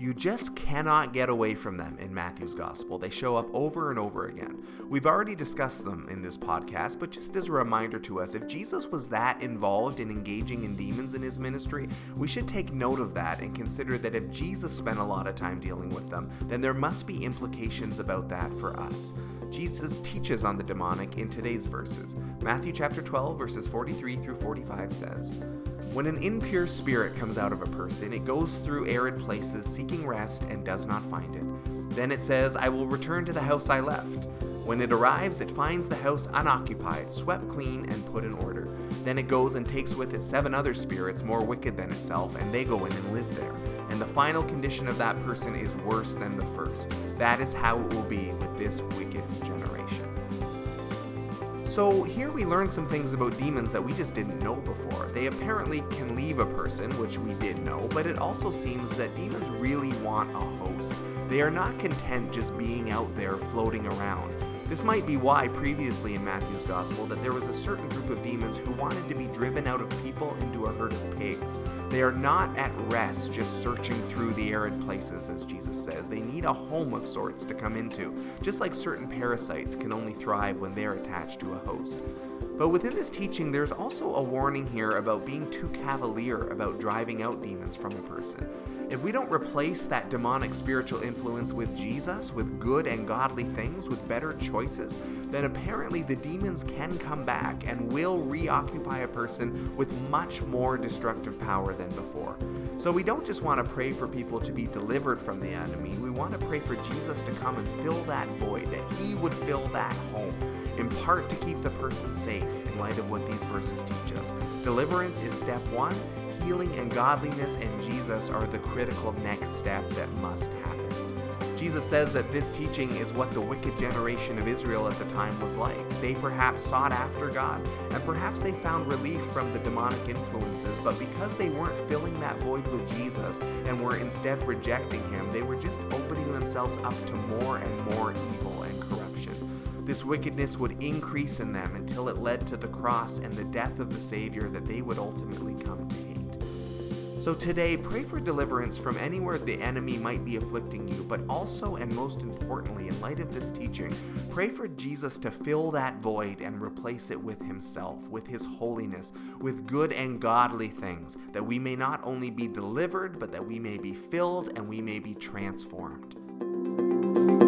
You just cannot get away from them in Matthew's Gospel. They show up over and over again. We've already discussed them in this podcast, but just as a reminder to us, if Jesus was that involved in engaging in demons in his ministry, we should take note of that and consider that if Jesus spent a lot of time dealing with them, then there must be implications about that for us. Jesus teaches on the demonic in today's verses. Matthew chapter 12 verses 43 through 45 says, when an impure spirit comes out of a person, it goes through arid places seeking rest and does not find it. Then it says, I will return to the house I left. When it arrives, it finds the house unoccupied, swept clean, and put in order. Then it goes and takes with it seven other spirits more wicked than itself, and they go in and live there. And the final condition of that person is worse than the first. That is how it will be with this wicked generation. So here we learn some things about demons that we just didn't know before. They apparently can leave a person, which we did know, but it also seems that demons really want a host. They are not content just being out there floating around. This might be why previously in Matthew's Gospel that there was a certain group of demons who wanted to be driven out of people into a herd of pigs. They are not at rest just searching through the arid places, as Jesus says. They need a home of sorts to come into, just like certain parasites can only thrive when they're attached to a host. But within this teaching, there's also a warning here about being too cavalier about driving out demons from a person. If we don't replace that demonic spiritual influence with Jesus, with good and godly things, with better choices, then apparently the demons can come back and will reoccupy a person with much more destructive power than before. So we don't just want to pray for people to be delivered from the enemy, we want to pray for Jesus to come and fill that void, that he would fill that home in part to keep the person safe in light of what these verses teach us. Deliverance is step one, healing and godliness and Jesus are the critical next step that must happen. Jesus says that this teaching is what the wicked generation of Israel at the time was like. They perhaps sought after God, and perhaps they found relief from the demonic influences, but because they weren't filling that void with Jesus and were instead rejecting Him, they were just opening themselves up to more and more. This wickedness would increase in them until it led to the cross and the death of the Savior that they would ultimately come to hate. So today, pray for deliverance from anywhere the enemy might be afflicting you, but also and most importantly, in light of this teaching, pray for Jesus to fill that void and replace it with himself, with his holiness, with good and godly things, that we may not only be delivered, but that we may be filled and we may be transformed.